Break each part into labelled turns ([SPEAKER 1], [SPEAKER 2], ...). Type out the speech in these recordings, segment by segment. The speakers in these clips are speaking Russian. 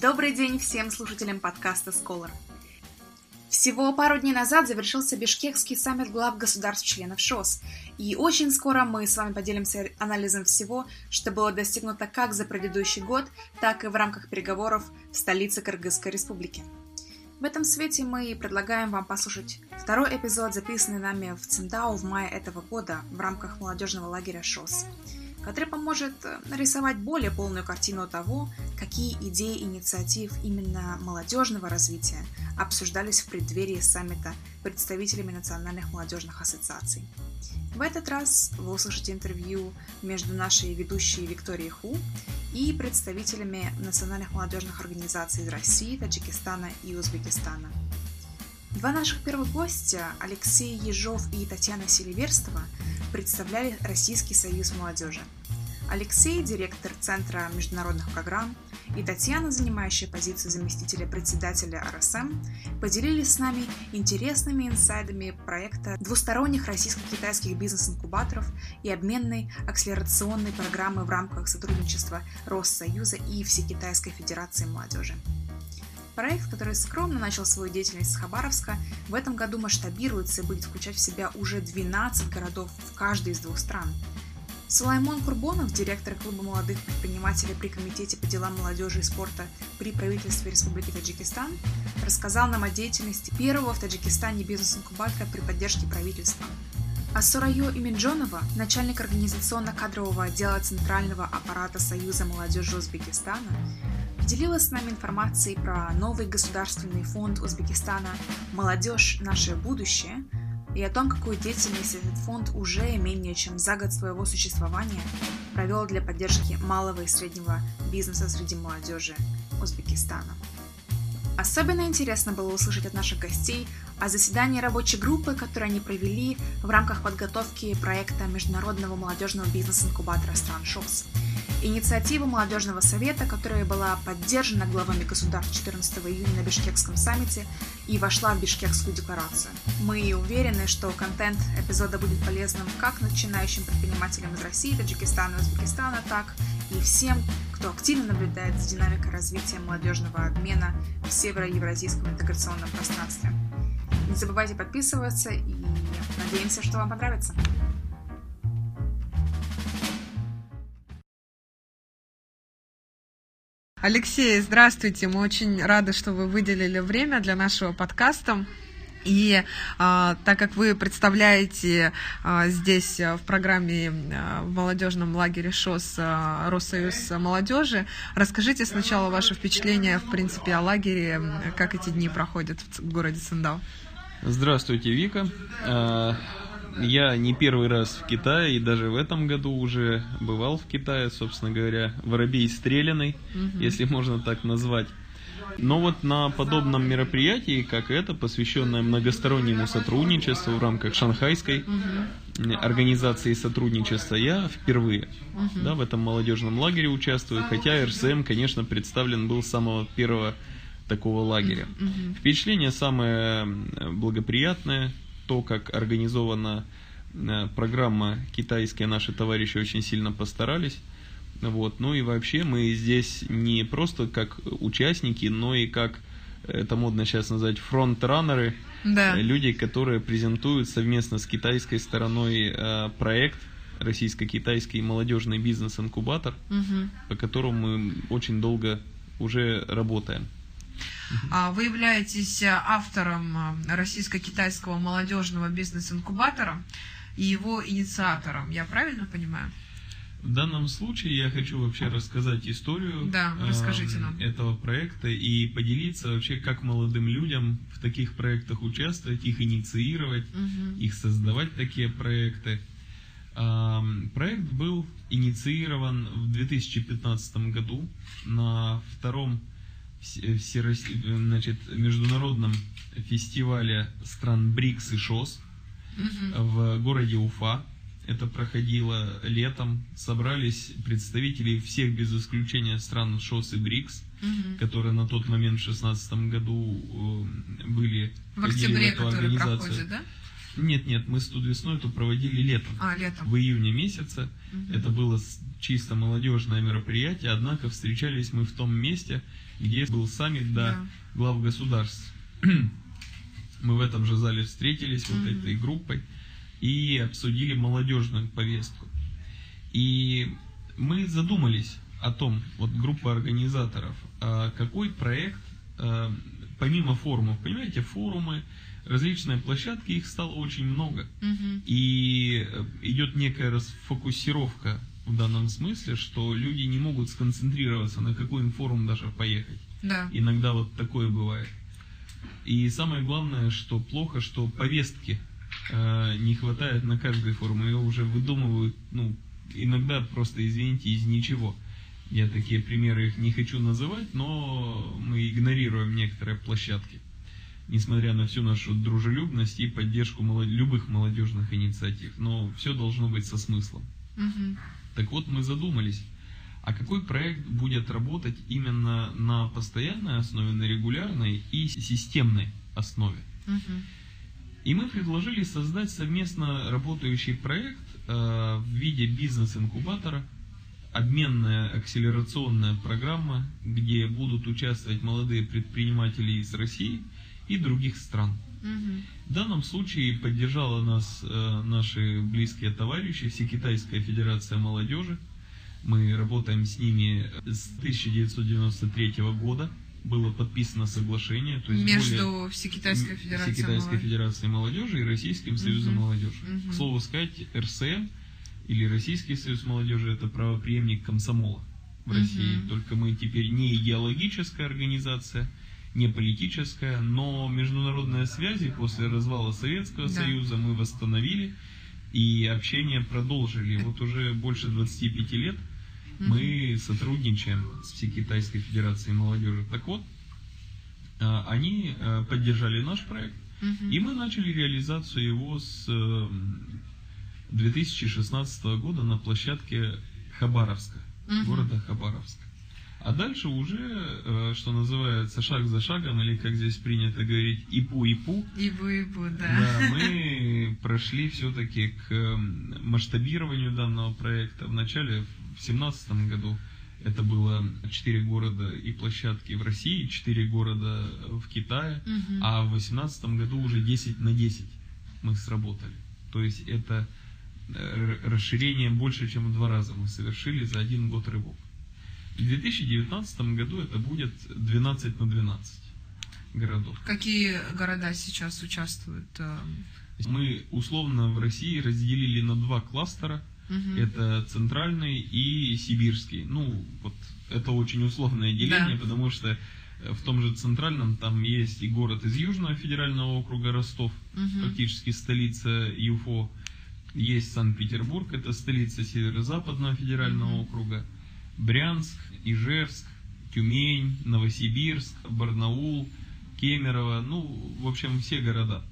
[SPEAKER 1] Добрый день всем слушателям подкаста Scholar. Всего пару дней назад завершился Бишкекский саммит глав государств-членов ШОС, и очень скоро мы с вами поделимся анализом всего, что было достигнуто как за предыдущий год, так и в рамках переговоров в столице Кыргызской республики. В этом свете мы предлагаем вам послушать второй эпизод, записанный нами в Циндау в мае этого года в рамках молодежного лагеря ШОС который поможет э, нарисовать более полную картину того, какие идеи инициатив именно молодежного развития обсуждались в преддверии саммита представителями национальных молодежных ассоциаций. В этот раз вы услышите интервью между нашей ведущей Викторией Ху и представителями национальных молодежных организаций из России, Таджикистана и Узбекистана. Два наших первых гостя, Алексей Ежов и Татьяна Селиверстова, представляли Российский союз молодежи. Алексей – директор Центра международных программ, и Татьяна, занимающая позицию заместителя председателя РСМ, поделились с нами интересными инсайдами проекта двусторонних российско-китайских бизнес-инкубаторов и обменной акселерационной программы в рамках сотрудничества Россоюза и Всекитайской Федерации молодежи. Проект, который скромно начал свою деятельность с Хабаровска, в этом году масштабируется и будет включать в себя уже 12 городов в каждой из двух стран. Сулаймон Курбонов, директор клуба молодых предпринимателей при Комитете по делам молодежи и спорта при правительстве Республики Таджикистан, рассказал нам о деятельности первого в Таджикистане бизнес-инкубатора при поддержке правительства. А Сурайо Иминджонова, начальник организационно-кадрового отдела Центрального аппарата Союза молодежи Узбекистана, делилась с нами информацией про новый государственный фонд Узбекистана «Молодежь. Наше будущее» и о том, какую деятельность этот фонд уже менее чем за год своего существования провел для поддержки малого и среднего бизнеса среди молодежи Узбекистана. Особенно интересно было услышать от наших гостей о заседании рабочей группы, которую они провели в рамках подготовки проекта Международного молодежного бизнес-инкубатора стран ШОС – Инициатива молодежного совета, которая была поддержана главами государств 14 июня на Бишкекском саммите и вошла в Бишкекскую декларацию. Мы уверены, что контент эпизода будет полезным как начинающим предпринимателям из России, Таджикистана Узбекистана, так и всем, кто активно наблюдает за динамикой развития молодежного обмена в северо-евразийском интеграционном пространстве. Не забывайте подписываться и надеемся, что вам понравится. Алексей, здравствуйте. Мы очень рады, что вы выделили время для нашего подкаста. И а, так как вы представляете а, здесь а, в программе а, в молодежном лагере ШОС а, Россоюз молодежи, расскажите сначала ваши впечатления, в принципе, о лагере, как эти дни проходят в городе Сандал.
[SPEAKER 2] Здравствуйте, Вика. Я не первый раз в Китае, и даже в этом году уже бывал в Китае, собственно говоря, воробей стреляный, угу. если можно так назвать. Но вот на подобном мероприятии, как это, посвященное многостороннему сотрудничеству в рамках Шанхайской угу. организации сотрудничества, я впервые угу. да, в этом молодежном лагере участвую, хотя РСМ, конечно, представлен был с самого первого такого лагеря. Угу. Впечатление самое благоприятное, то, как организована э, программа китайская, наши товарищи очень сильно постарались. Вот. Ну и вообще мы здесь не просто как участники, но и как это модно сейчас назвать фронт-раннеры, да. Э, люди, которые презентуют совместно с китайской стороной э, проект российско-китайский молодежный бизнес-инкубатор, угу. по которому мы очень долго уже работаем.
[SPEAKER 1] А вы являетесь автором э, российско-китайского молодежного бизнес-инкубатора и его инициатором, я правильно понимаю?
[SPEAKER 2] В данном случае я хочу вообще рассказать историю
[SPEAKER 1] да, расскажите нам.
[SPEAKER 2] этого проекта и поделиться вообще, как молодым людям в таких проектах участвовать, их инициировать, угу. их создавать такие проекты. Проект был инициирован в 2015 году на втором значит, международном фестивале стран БРИКС и ШОС угу. в городе Уфа. Это проходило летом. Собрались представители всех без исключения стран ШОС и БРИКС, угу. которые на тот момент в 2016 году э, были
[SPEAKER 1] в октябре, в эту организацию. Проходит, да?
[SPEAKER 2] Нет, нет, мы студ весной это проводили летом.
[SPEAKER 1] А, летом.
[SPEAKER 2] В июне месяце.
[SPEAKER 1] Мгм.
[SPEAKER 2] Это было чисто молодежное мероприятие, однако встречались мы в том месте, где был саммит да,
[SPEAKER 1] Да.
[SPEAKER 2] глав государств. Мы в этом же зале встретились вот
[SPEAKER 1] Мгм.
[SPEAKER 2] этой группой и обсудили молодежную повестку. И мы задумались о том, вот группа организаторов, а какой проект, а, помимо форумов, понимаете, форумы, различные площадки, их стало очень много.
[SPEAKER 1] Мгм.
[SPEAKER 2] И э, идет некая расфокусировка в данном смысле, что люди не могут сконцентрироваться на какой форум даже поехать.
[SPEAKER 1] Да.
[SPEAKER 2] Иногда вот такое бывает. И самое главное, что плохо, что повестки э, не хватает на каждый форум. Ее уже выдумывают, ну, иногда просто, извините, из ничего. Я такие примеры их не хочу называть, но мы игнорируем некоторые площадки. Несмотря на всю нашу дружелюбность и поддержку молод- любых молодежных инициатив. Но все должно быть со смыслом.
[SPEAKER 1] Мгм.
[SPEAKER 2] Так вот, мы задумались, а какой проект будет работать именно на постоянной основе, на регулярной и системной основе.
[SPEAKER 1] Мгм.
[SPEAKER 2] И мы предложили создать совместно работающий проект э, в виде бизнес-инкубатора, обменная акселерационная программа, где будут участвовать молодые предприниматели из России и других стран.
[SPEAKER 1] Мгм.
[SPEAKER 2] В данном случае поддержала нас э, наши близкие товарищи, Всекитайская Федерация Молодежи. Мы работаем с ними с 1993 года. Было подписано соглашение. То есть
[SPEAKER 1] Между
[SPEAKER 2] более-
[SPEAKER 1] Всекитайской Федерацией
[SPEAKER 2] Всекитайской
[SPEAKER 1] молодежи.
[SPEAKER 2] Федерацией молодежи и Российским Союзом
[SPEAKER 1] Мгм.
[SPEAKER 2] молодежи.
[SPEAKER 1] Мгм.
[SPEAKER 2] К слову сказать, РСМ или Российский Союз молодежи это правоприемник комсомола в. России. Только мы теперь не идеологическая организация, не политическая, но международные связи после развала Советского
[SPEAKER 1] Да.
[SPEAKER 2] Союза мы восстановили и общение продолжили. Вот уже больше 25 лет
[SPEAKER 1] Мгм.
[SPEAKER 2] мы сотрудничаем с Всекитайской Федерацией молодежи. Так вот, а, они а, поддержали наш проект,
[SPEAKER 1] Мгм.
[SPEAKER 2] и мы начали реализацию его с эм, 2016 года на площадке Хабаровска,
[SPEAKER 1] Мгм.
[SPEAKER 2] города Хабаровска. А дальше уже, э, что называется, шаг за шагом, или как здесь принято говорить, ипу-ипу,
[SPEAKER 1] И вы, и вы, да.
[SPEAKER 2] да, мы прошли все-таки к эм, масштабированию данного проекта. Вначале, в 2017 году, это было 4 города и площадки в России, 4 города в Китае,
[SPEAKER 1] Мгм.
[SPEAKER 2] а в 2018 году уже 10 на 10 мы сработали. То есть это э, расширение больше, чем в два раза мы совершили за один год рывок. В 2019 году это будет 12 на 12 городов.
[SPEAKER 1] Какие города сейчас участвуют? э,
[SPEAKER 2] Мы условно в России разделили на два кластера.
[SPEAKER 1] Мгм.
[SPEAKER 2] Это центральный и сибирский. Ну, вот это очень условное деление,
[SPEAKER 1] Да.
[SPEAKER 2] потому что э, в том же центральном там есть и город из Южного федерального округа Ростов,
[SPEAKER 1] Мгм.
[SPEAKER 2] практически столица ЮФО. Есть Санкт-Петербург, это столица Северо-Западного федерального
[SPEAKER 1] Мгм.
[SPEAKER 2] округа. Брянск, Ижевск, Тюмень, Новосибирск, Барнаул, Кемерово, ну, в общем, все города.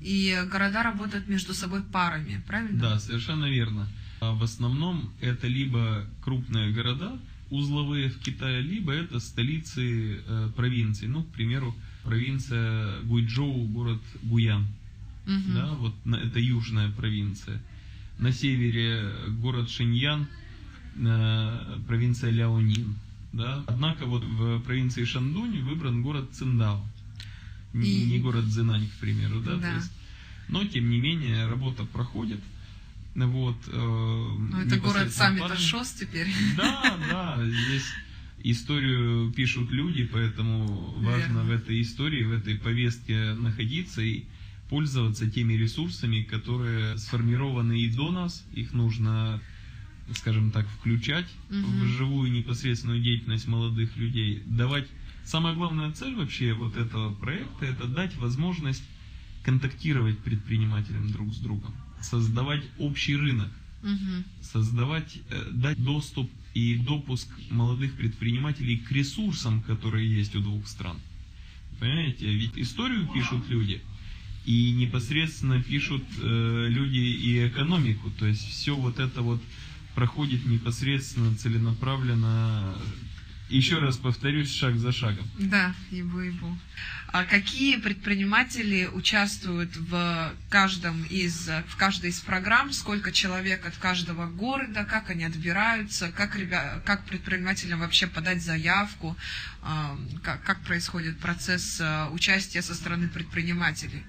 [SPEAKER 1] И города работают между собой парами, правильно?
[SPEAKER 2] Да, совершенно верно. А в основном это либо крупные города, узловые в Китае, либо это столицы э, провинций. Ну, к примеру, провинция Гуйчжоу, город Гуян.
[SPEAKER 1] Мгм.
[SPEAKER 2] Да, вот это южная провинция. На севере город Шиньян, э, провинция Ляонин. Да? Однако вот в провинции Шандунь выбран город Циндао.
[SPEAKER 1] И-
[SPEAKER 2] Не город Цзинань, к примеру. Да?
[SPEAKER 1] Да.
[SPEAKER 2] есть, но, тем не менее, работа проходит. Вот, э,
[SPEAKER 1] Ну, это город
[SPEAKER 2] непосредственно
[SPEAKER 1] саммита
[SPEAKER 2] парни-
[SPEAKER 1] ШОС теперь.
[SPEAKER 2] да, да, здесь историю пишут люди, поэтому важно
[SPEAKER 1] Верно.
[SPEAKER 2] в этой истории, в этой повестке находиться и пользоваться теми ресурсами, которые сформированы и до нас. Их нужно, скажем так, включать
[SPEAKER 1] Мгм.
[SPEAKER 2] в живую непосредственную деятельность молодых людей, давать. Самая главная цель вообще вот этого проекта это дать возможность контактировать предпринимателям друг с другом, создавать общий рынок
[SPEAKER 1] Мгм.
[SPEAKER 2] создавать, э, дать доступ и допуск молодых предпринимателей к ресурсам, которые есть у двух стран. Понимаете, ведь историю пишут люди, и непосредственно пишут э, люди и экономику, то есть все вот это вот проходит непосредственно, целенаправленно еще раз повторюсь, шаг за шагом.
[SPEAKER 3] Да, ебу-ебу. А какие предприниматели участвуют в каждом из, в каждой из программ? Сколько человек от каждого города? Как они отбираются? Как, ребя, как предпринимателям вообще подать заявку? А, как, как происходит процесс а, участия со стороны предпринимателей?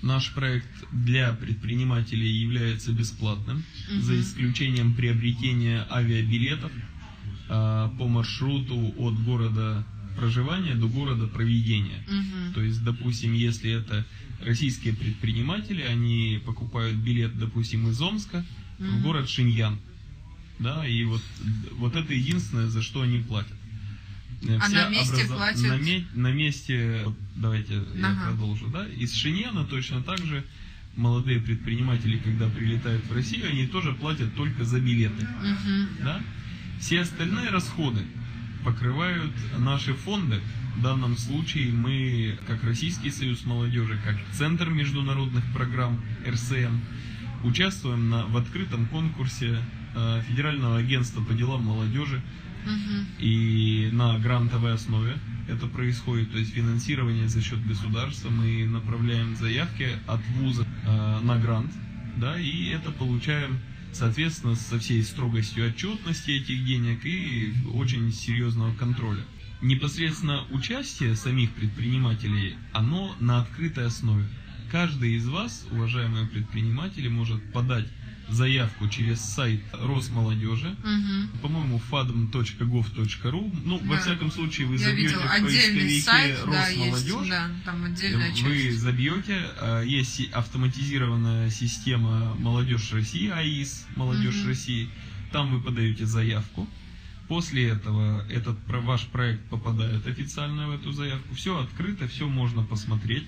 [SPEAKER 2] Наш проект для предпринимателей является бесплатным, угу. за исключением приобретения авиабилетов Э, по маршруту от города проживания до города проведения. Угу. То есть, допустим, если это российские предприниматели, они покупают билет, допустим, из Омска угу. в город Шиньян. Да, и вот, вот это единственное, за что они платят.
[SPEAKER 3] Э, а Вся на месте образов... платят?
[SPEAKER 2] На, ме... на месте, давайте ага. я продолжу, да, из Шиньяна точно так же молодые предприниматели, когда прилетают в Россию, они тоже платят только за билеты. Угу. Да? Все остальные расходы покрывают наши фонды. В данном случае мы, как Российский союз молодежи, как Центр международных программ РСМ, участвуем на, в открытом конкурсе э, Федерального агентства по делам молодежи угу. и на грантовой основе это происходит, то есть финансирование за счет государства, мы направляем заявки от вуза э, на грант, да, и это получаем соответственно, со всей строгостью отчетности этих денег и очень серьезного контроля. Непосредственно участие самих предпринимателей, оно на открытой основе. Каждый из вас, уважаемые предприниматели, может подать заявку через сайт Росмолодежи, угу. по-моему, fadm.gov.ru. Ну, да. во всяком случае, вы Я забьете видела, в поисковике сайт, Росмолодежь. Да, есть, да, там отдельная часть. Вы забьете, а, есть автоматизированная система Молодежь России, АИС Молодежь угу. России. Там вы подаете заявку. После этого этот ваш проект попадает официально в эту заявку. Все открыто, все можно посмотреть.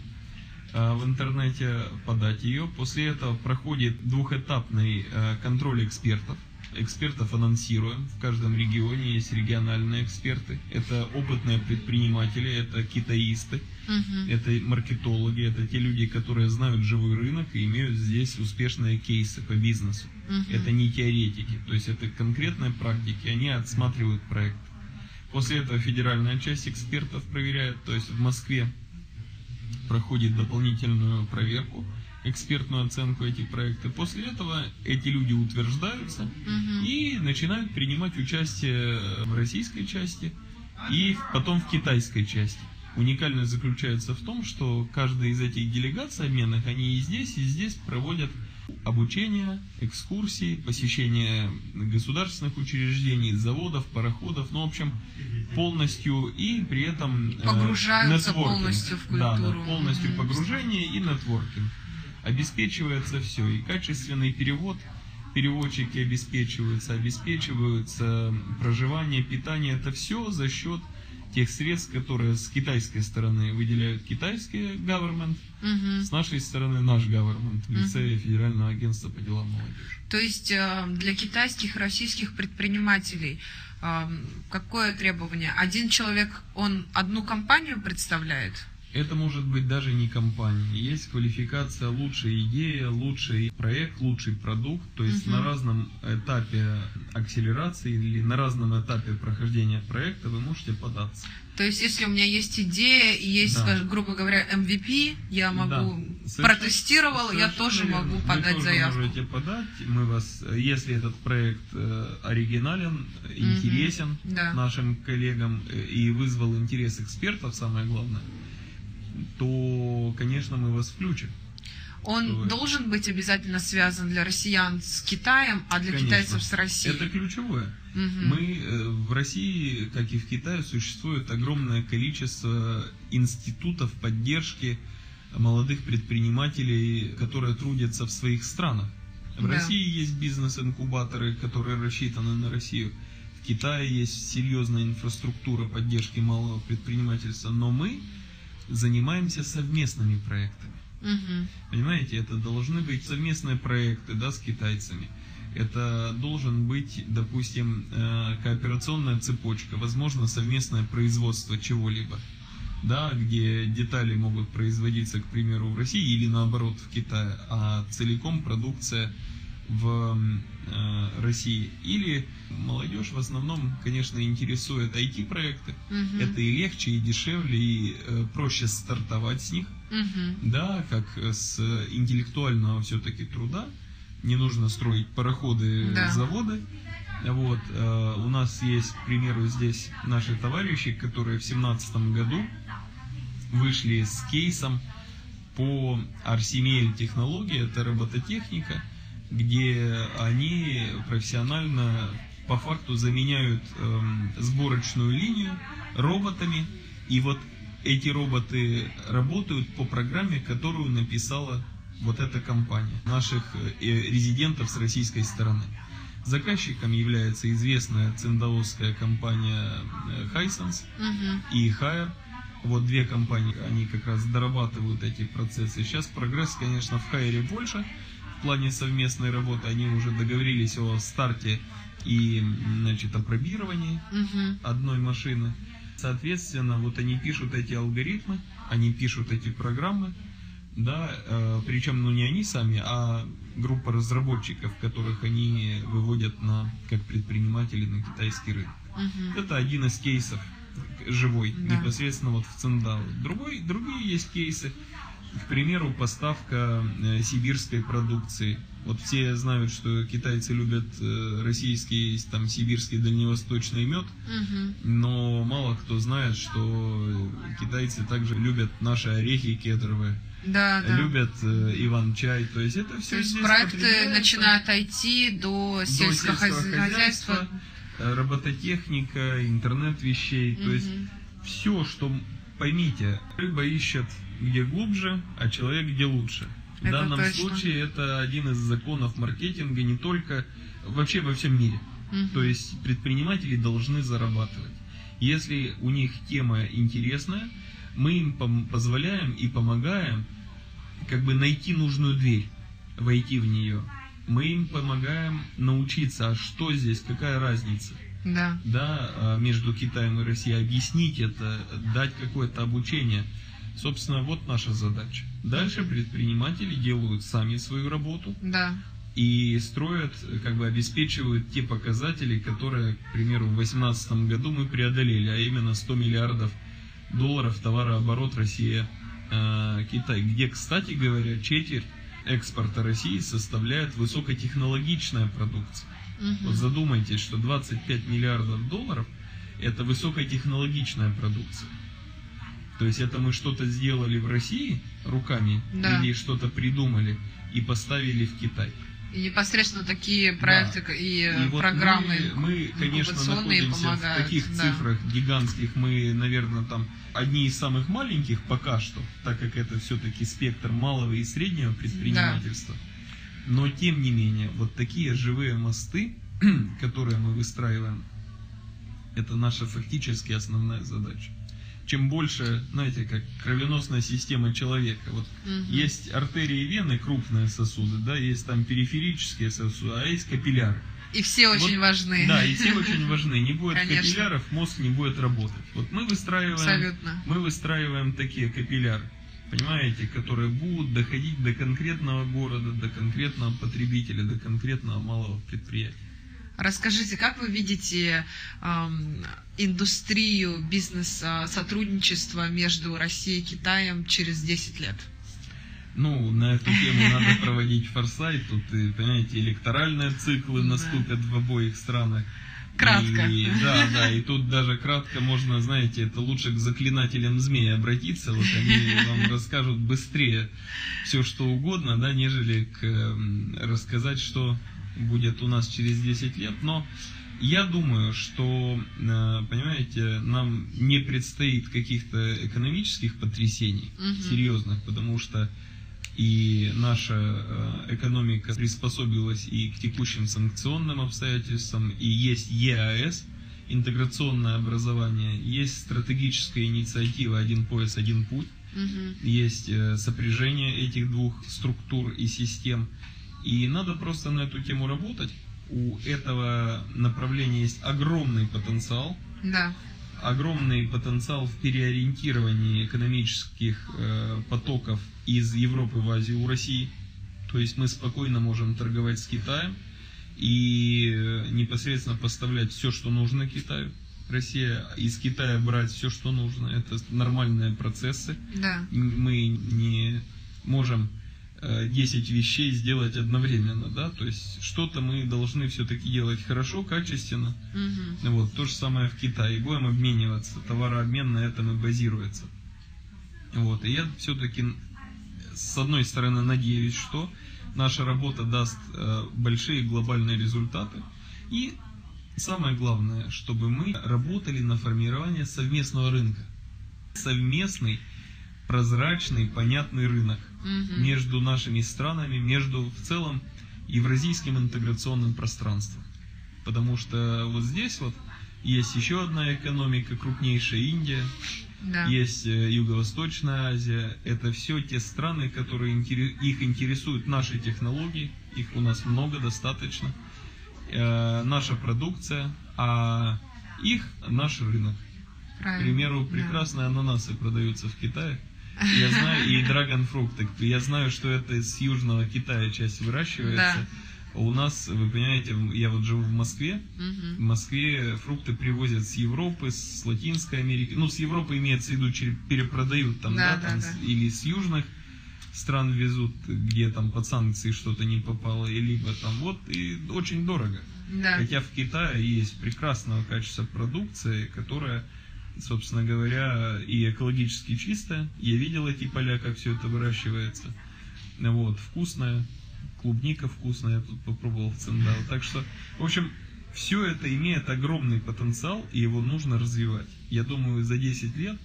[SPEAKER 2] Э, в интернете подать ее. После этого проходит двухэтапный э, контроль экспертов. Экспертов анонсируем. В каждом регионе есть региональные эксперты. Это опытные предприниматели, это китаисты, угу. это маркетологи, это те люди, которые знают живой рынок и имеют здесь успешные кейсы по бизнесу. Угу. Это не теоретики, то есть это конкретные практики, они отсматривают проект. После этого федеральная часть экспертов проверяет, то есть в Москве проходит дополнительную проверку, экспертную оценку этих проектов. После этого эти люди утверждаются угу. и начинают принимать участие в российской части и потом в китайской части. Уникальность заключается в том, что каждая из этих делегаций обменных, они и здесь, и здесь проводят обучение, экскурсии, посещение государственных учреждений, заводов, пароходов, ну, в общем, полностью и при этом
[SPEAKER 3] э, погружаются э, полностью в культуру.
[SPEAKER 2] Да, да, полностью mm-hmm. погружение и нетворкинг. Обеспечивается все, и качественный перевод, переводчики обеспечиваются, обеспечиваются проживание, питание, это все за счет тех средств, которые с китайской стороны выделяют китайский government, угу. с нашей стороны наш government в лице угу. Федерального агентства по делам молодежи.
[SPEAKER 3] То есть э, для китайских российских предпринимателей э, какое требование? Один человек, он одну компанию представляет?
[SPEAKER 2] Это может быть даже не компания. Есть квалификация лучшая идея, лучший проект, лучший продукт. То есть угу. на разном этапе акселерации или на разном этапе прохождения проекта вы можете податься.
[SPEAKER 3] То есть, если у меня есть идея и есть, да. грубо говоря, MVP, я могу да. протестировал, я тоже верно. могу подать
[SPEAKER 2] вы тоже
[SPEAKER 3] заявку.
[SPEAKER 2] можете подать. Мы вас, если этот проект э, оригинален, интересен угу. да. нашим коллегам э, и вызвал интерес экспертов, самое главное то, конечно, мы вас включим.
[SPEAKER 3] Он вы... должен быть обязательно связан для россиян с Китаем, а для Конечно. китайцев с Россией.
[SPEAKER 2] Это ключевое. Угу. Мы э, в России, как и в Китае, существует огромное количество институтов поддержки молодых предпринимателей, которые трудятся в своих странах. В да. России есть бизнес-инкубаторы, которые рассчитаны на Россию. В Китае есть серьезная инфраструктура поддержки малого предпринимательства, но мы занимаемся совместными проектами. Угу. Понимаете, это должны быть совместные проекты да, с китайцами. Это должен быть, допустим, э, кооперационная цепочка, возможно, совместное производство чего-либо, да, где детали могут производиться, к примеру, в России или наоборот в Китае, а целиком продукция в э, России, или молодежь в основном, конечно, интересует IT-проекты.
[SPEAKER 3] Мгм.
[SPEAKER 2] Это и легче, и дешевле, и э, проще стартовать с них.
[SPEAKER 3] Мгм.
[SPEAKER 2] Да, как с интеллектуального все-таки труда. Не нужно строить пароходы,
[SPEAKER 3] Да.
[SPEAKER 2] заводы. Вот, э, у нас есть, к примеру, здесь наши товарищи, которые в семнадцатом году вышли с кейсом по Arsimel технологии, это робототехника, где они профессионально по факту заменяют эм, сборочную линию роботами, и вот эти роботы работают по программе, которую написала вот эта компания, наших э, резидентов с российской стороны. Заказчиком является известная циндаосская компания э, Hisense и Hire. Вот две компании, они как раз дорабатывают эти процессы. Сейчас прогресс, конечно, в Хайере больше. Плане совместной работы они уже договорились о старте и значит, опробировании
[SPEAKER 3] Мгм.
[SPEAKER 2] одной машины. Соответственно, вот они пишут эти алгоритмы, они пишут эти программы, да, э, причем, ну, не они сами, а группа разработчиков, которых они выводят на, как предприниматели на китайский рынок.
[SPEAKER 3] Мгм.
[SPEAKER 2] Это один из кейсов живой,
[SPEAKER 3] Да.
[SPEAKER 2] непосредственно вот в Циндао. Другой, другие есть кейсы. К примеру, поставка э, сибирской продукции. Вот все знают, что китайцы любят э, российский, там, сибирский дальневосточный мед,
[SPEAKER 3] Мгм.
[SPEAKER 2] но мало кто знает, что китайцы также любят наши орехи кедровые,
[SPEAKER 3] Да, да.
[SPEAKER 2] любят э, иван-чай. То есть это все
[SPEAKER 3] То есть
[SPEAKER 2] здесь
[SPEAKER 3] проекты начинают IT до
[SPEAKER 2] До
[SPEAKER 3] сельского
[SPEAKER 2] сельского
[SPEAKER 3] хозяйства.
[SPEAKER 2] э, робототехника, интернет вещей. То есть все, что, поймите, рыба ищет где глубже, а человек где лучше. В
[SPEAKER 3] Это
[SPEAKER 2] данном
[SPEAKER 3] точно.
[SPEAKER 2] случае это один из законов маркетинга не только, вообще во всем мире.
[SPEAKER 3] Мгм.
[SPEAKER 2] То есть предприниматели должны зарабатывать. Если у них тема интересная, мы им позволяем и помогаем как бы найти нужную дверь, войти в нее. Мы им помогаем научиться, а что здесь, какая разница
[SPEAKER 3] Да.
[SPEAKER 2] да, а, между Китаем и Россией, объяснить это, дать какое-то обучение. Собственно, вот наша задача. Дальше предприниматели делают сами свою работу
[SPEAKER 3] Да.
[SPEAKER 2] и строят, как бы обеспечивают те показатели, которые, к примеру, в 2018 году мы преодолели, а именно 100 миллиардов долларов товарооборот Россия э, Китай, где, кстати говоря, четверть экспорта России составляет высокотехнологичная продукция.
[SPEAKER 3] Мгм.
[SPEAKER 2] Вот задумайтесь, что 25 миллиардов долларов это высокотехнологичная продукция. То есть это мы что-то сделали в России руками
[SPEAKER 3] Да.
[SPEAKER 2] или что-то придумали и поставили в Китай.
[SPEAKER 3] И непосредственно такие проекты
[SPEAKER 2] Да.
[SPEAKER 3] и,
[SPEAKER 2] И вот
[SPEAKER 3] программы
[SPEAKER 2] мы, мы, конечно, находимся
[SPEAKER 3] помогают.
[SPEAKER 2] в таких
[SPEAKER 3] да.
[SPEAKER 2] цифрах гигантских. Мы, наверное, там одни из самых маленьких пока что, так как это все-таки спектр малого и среднего предпринимательства. Но тем не менее, вот такие живые мосты, которые мы выстраиваем, это наша фактически основная задача. Чем больше, знаете, как кровеносная система человека. Вот
[SPEAKER 3] Мгм.
[SPEAKER 2] есть артерии и вены, крупные сосуды, да, есть там периферические сосуды, а есть капилляры.
[SPEAKER 3] И все очень
[SPEAKER 2] Вот,
[SPEAKER 3] важны.
[SPEAKER 2] Да, и все очень важны. Не будет
[SPEAKER 3] Конечно.
[SPEAKER 2] капилляров, мозг не будет работать. Вот мы выстраиваем,
[SPEAKER 3] Абсолютно.
[SPEAKER 2] мы выстраиваем такие капилляры, понимаете, которые будут доходить до конкретного города, до конкретного потребителя, до конкретного малого предприятия.
[SPEAKER 3] Расскажите, как вы видите ам, индустрию бизнеса, сотрудничества между Россией и Китаем через 10 лет?
[SPEAKER 2] Ну, на эту тему надо проводить форсайт. Тут, и, понимаете, электоральные циклы наступят в обоих странах.
[SPEAKER 3] Кратко.
[SPEAKER 2] И, да, да, и тут даже кратко можно, знаете, это лучше к заклинателям змей обратиться, вот они вам расскажут быстрее все что угодно, да, нежели к, м, рассказать, что будет у нас через 10 лет. Но я думаю, что, э, понимаете, нам не предстоит каких-то экономических потрясений
[SPEAKER 3] Мгм.
[SPEAKER 2] серьезных, потому что и наша э, экономика приспособилась и к текущим санкционным обстоятельствам, и есть ЕАС, интеграционное образование, есть стратегическая инициатива «Один пояс, один путь»,
[SPEAKER 3] Мгм.
[SPEAKER 2] есть э, сопряжение этих двух структур и систем. И надо просто на эту тему работать. У этого направления есть огромный потенциал,
[SPEAKER 3] Да.
[SPEAKER 2] Огромный потенциал в переориентировании экономических э, потоков из Европы в Азию у России. То есть мы спокойно можем торговать с Китаем и э, непосредственно поставлять все, что нужно Китаю. Россия из Китая брать все, что нужно. Это нормальные процессы.
[SPEAKER 3] Да.
[SPEAKER 2] Мы не можем 10 э, вещей сделать одновременно, да, то есть что-то мы должны все-таки делать хорошо, качественно.
[SPEAKER 3] Угу.
[SPEAKER 2] Вот, то же самое в Китае. Будем обмениваться, товарообмен на этом и базируется. Вот, и я все-таки с одной стороны надеюсь, что наша работа даст э, большие глобальные результаты. И самое главное, чтобы мы работали на формирование совместного рынка. Совместный, прозрачный, понятный рынок
[SPEAKER 3] Мгм.
[SPEAKER 2] между нашими странами, между в целом евразийским интеграционным пространством. Потому что вот здесь вот есть еще одна экономика, крупнейшая Индия,
[SPEAKER 3] Да.
[SPEAKER 2] есть э, Юго-Восточная Азия. Это все те страны, которые их интересуют наши технологии, их у нас много, достаточно, э, наша продукция, а их наш рынок. К
[SPEAKER 3] Правильно.
[SPEAKER 2] примеру,
[SPEAKER 3] Да.
[SPEAKER 2] прекрасные ананасы продаются в Китае. Я знаю, и драгонфрукты. Я знаю, что это с Южного Китая часть выращивается.
[SPEAKER 3] Да.
[SPEAKER 2] У нас, вы понимаете, я вот живу в Москве. В
[SPEAKER 3] Мгм.
[SPEAKER 2] Москве фрукты привозят с Европы, с Латинской Америки. Ну, с Европы имеется в виду, перепродают там,
[SPEAKER 3] Да,
[SPEAKER 2] да,
[SPEAKER 3] да,
[SPEAKER 2] там,
[SPEAKER 3] да.
[SPEAKER 2] или с южных стран везут, где там под санкции что-то не попало, и либо там вот, и очень дорого.
[SPEAKER 3] Да.
[SPEAKER 2] Хотя в Китае есть прекрасного качества продукция, которая, собственно говоря, и экологически чистая. Я видел эти поля, как все это выращивается. Вот, вкусная, клубника вкусная, я тут попробовал в Циндал. Так что, в общем, все это имеет огромный потенциал, и его нужно развивать. Я думаю, за 10 лет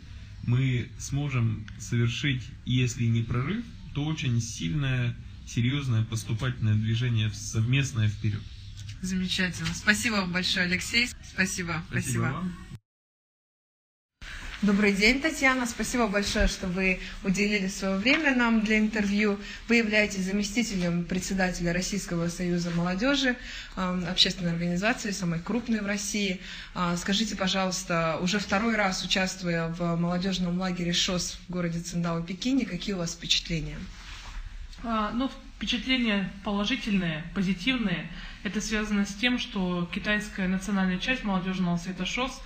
[SPEAKER 2] мы сможем совершить, если не прорыв, то очень сильное, серьезное поступательное движение совместное вперед.
[SPEAKER 3] Замечательно. Спасибо вам большое, Алексей. Спасибо. Спасибо.
[SPEAKER 2] вам.
[SPEAKER 3] Добрый день, Татьяна. Спасибо большое, что вы уделили свое время нам для интервью. Вы являетесь заместителем председателя Российского союза молодежи, э, общественной организации, самой крупной в России. А, Скажите, пожалуйста, уже второй раз участвуя в молодежном лагере ШОС в городе Циндао, Пекине, какие у вас впечатления?
[SPEAKER 4] А, Ну, впечатления положительные, позитивные. Это связано с тем, что китайская национальная часть молодежного совета ШОС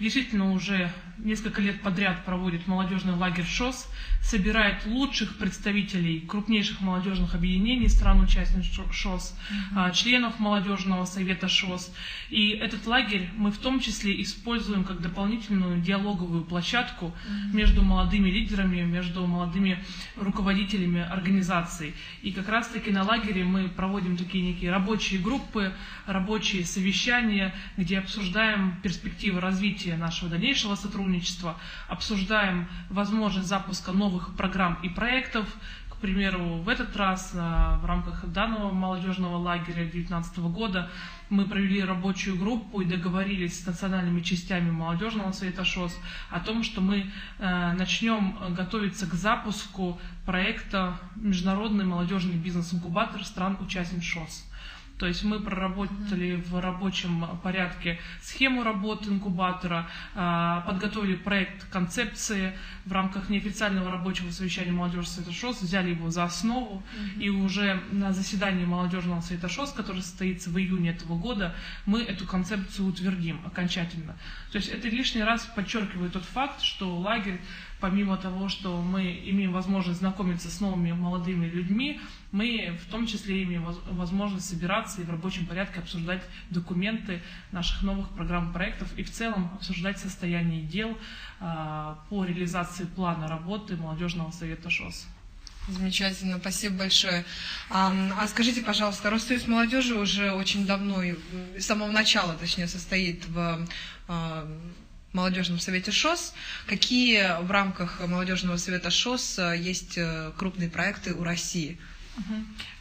[SPEAKER 4] действительно уже несколько лет подряд проводит молодежный лагерь ШОС, собирает лучших представителей крупнейших молодежных объединений стран-участниц Шо- ШОС, а, членов молодежного совета ШОС. И этот лагерь мы в том числе используем как дополнительную диалоговую площадку между молодыми лидерами, между молодыми руководителями организаций. И как раз-таки на лагере мы проводим такие некие рабочие группы, рабочие совещания, где обсуждаем перспективы развития нашего дальнейшего сотрудничества, обсуждаем возможность запуска новых программ и проектов. К примеру, в этот раз а, в рамках данного молодежного лагеря 2019 года мы провели рабочую группу и договорились с национальными частями молодежного совета ШОС о том, что мы э, начнем э, готовиться к запуску проекта Международный молодежный бизнес-инкубатор стран-участниц ШОС. То есть мы проработали в рабочем порядке схему работы инкубатора, а, подготовили проект концепции в рамках неофициального рабочего совещания молодежи Совета ШОС, взяли его за основу, и уже на заседании молодежного Совета ШОС, которое состоится в июне этого года, мы эту концепцию утвердим окончательно. То есть это лишний раз подчеркивает тот факт, что лагерь помимо того, что мы имеем возможность знакомиться с новыми молодыми людьми, мы в том числе имеем воз- возможность собираться и в рабочем порядке обсуждать документы наших новых программ проектов и в целом обсуждать состояние дел а, по реализации плана работы молодежного совета ШОС.
[SPEAKER 3] Замечательно, спасибо большое. А, а скажите, пожалуйста, Россоюз молодежи уже очень давно, с самого начала, точнее, состоит в а, молодежном совете ШОС. Какие в рамках молодежного совета ШОС а, есть э, крупные проекты у России?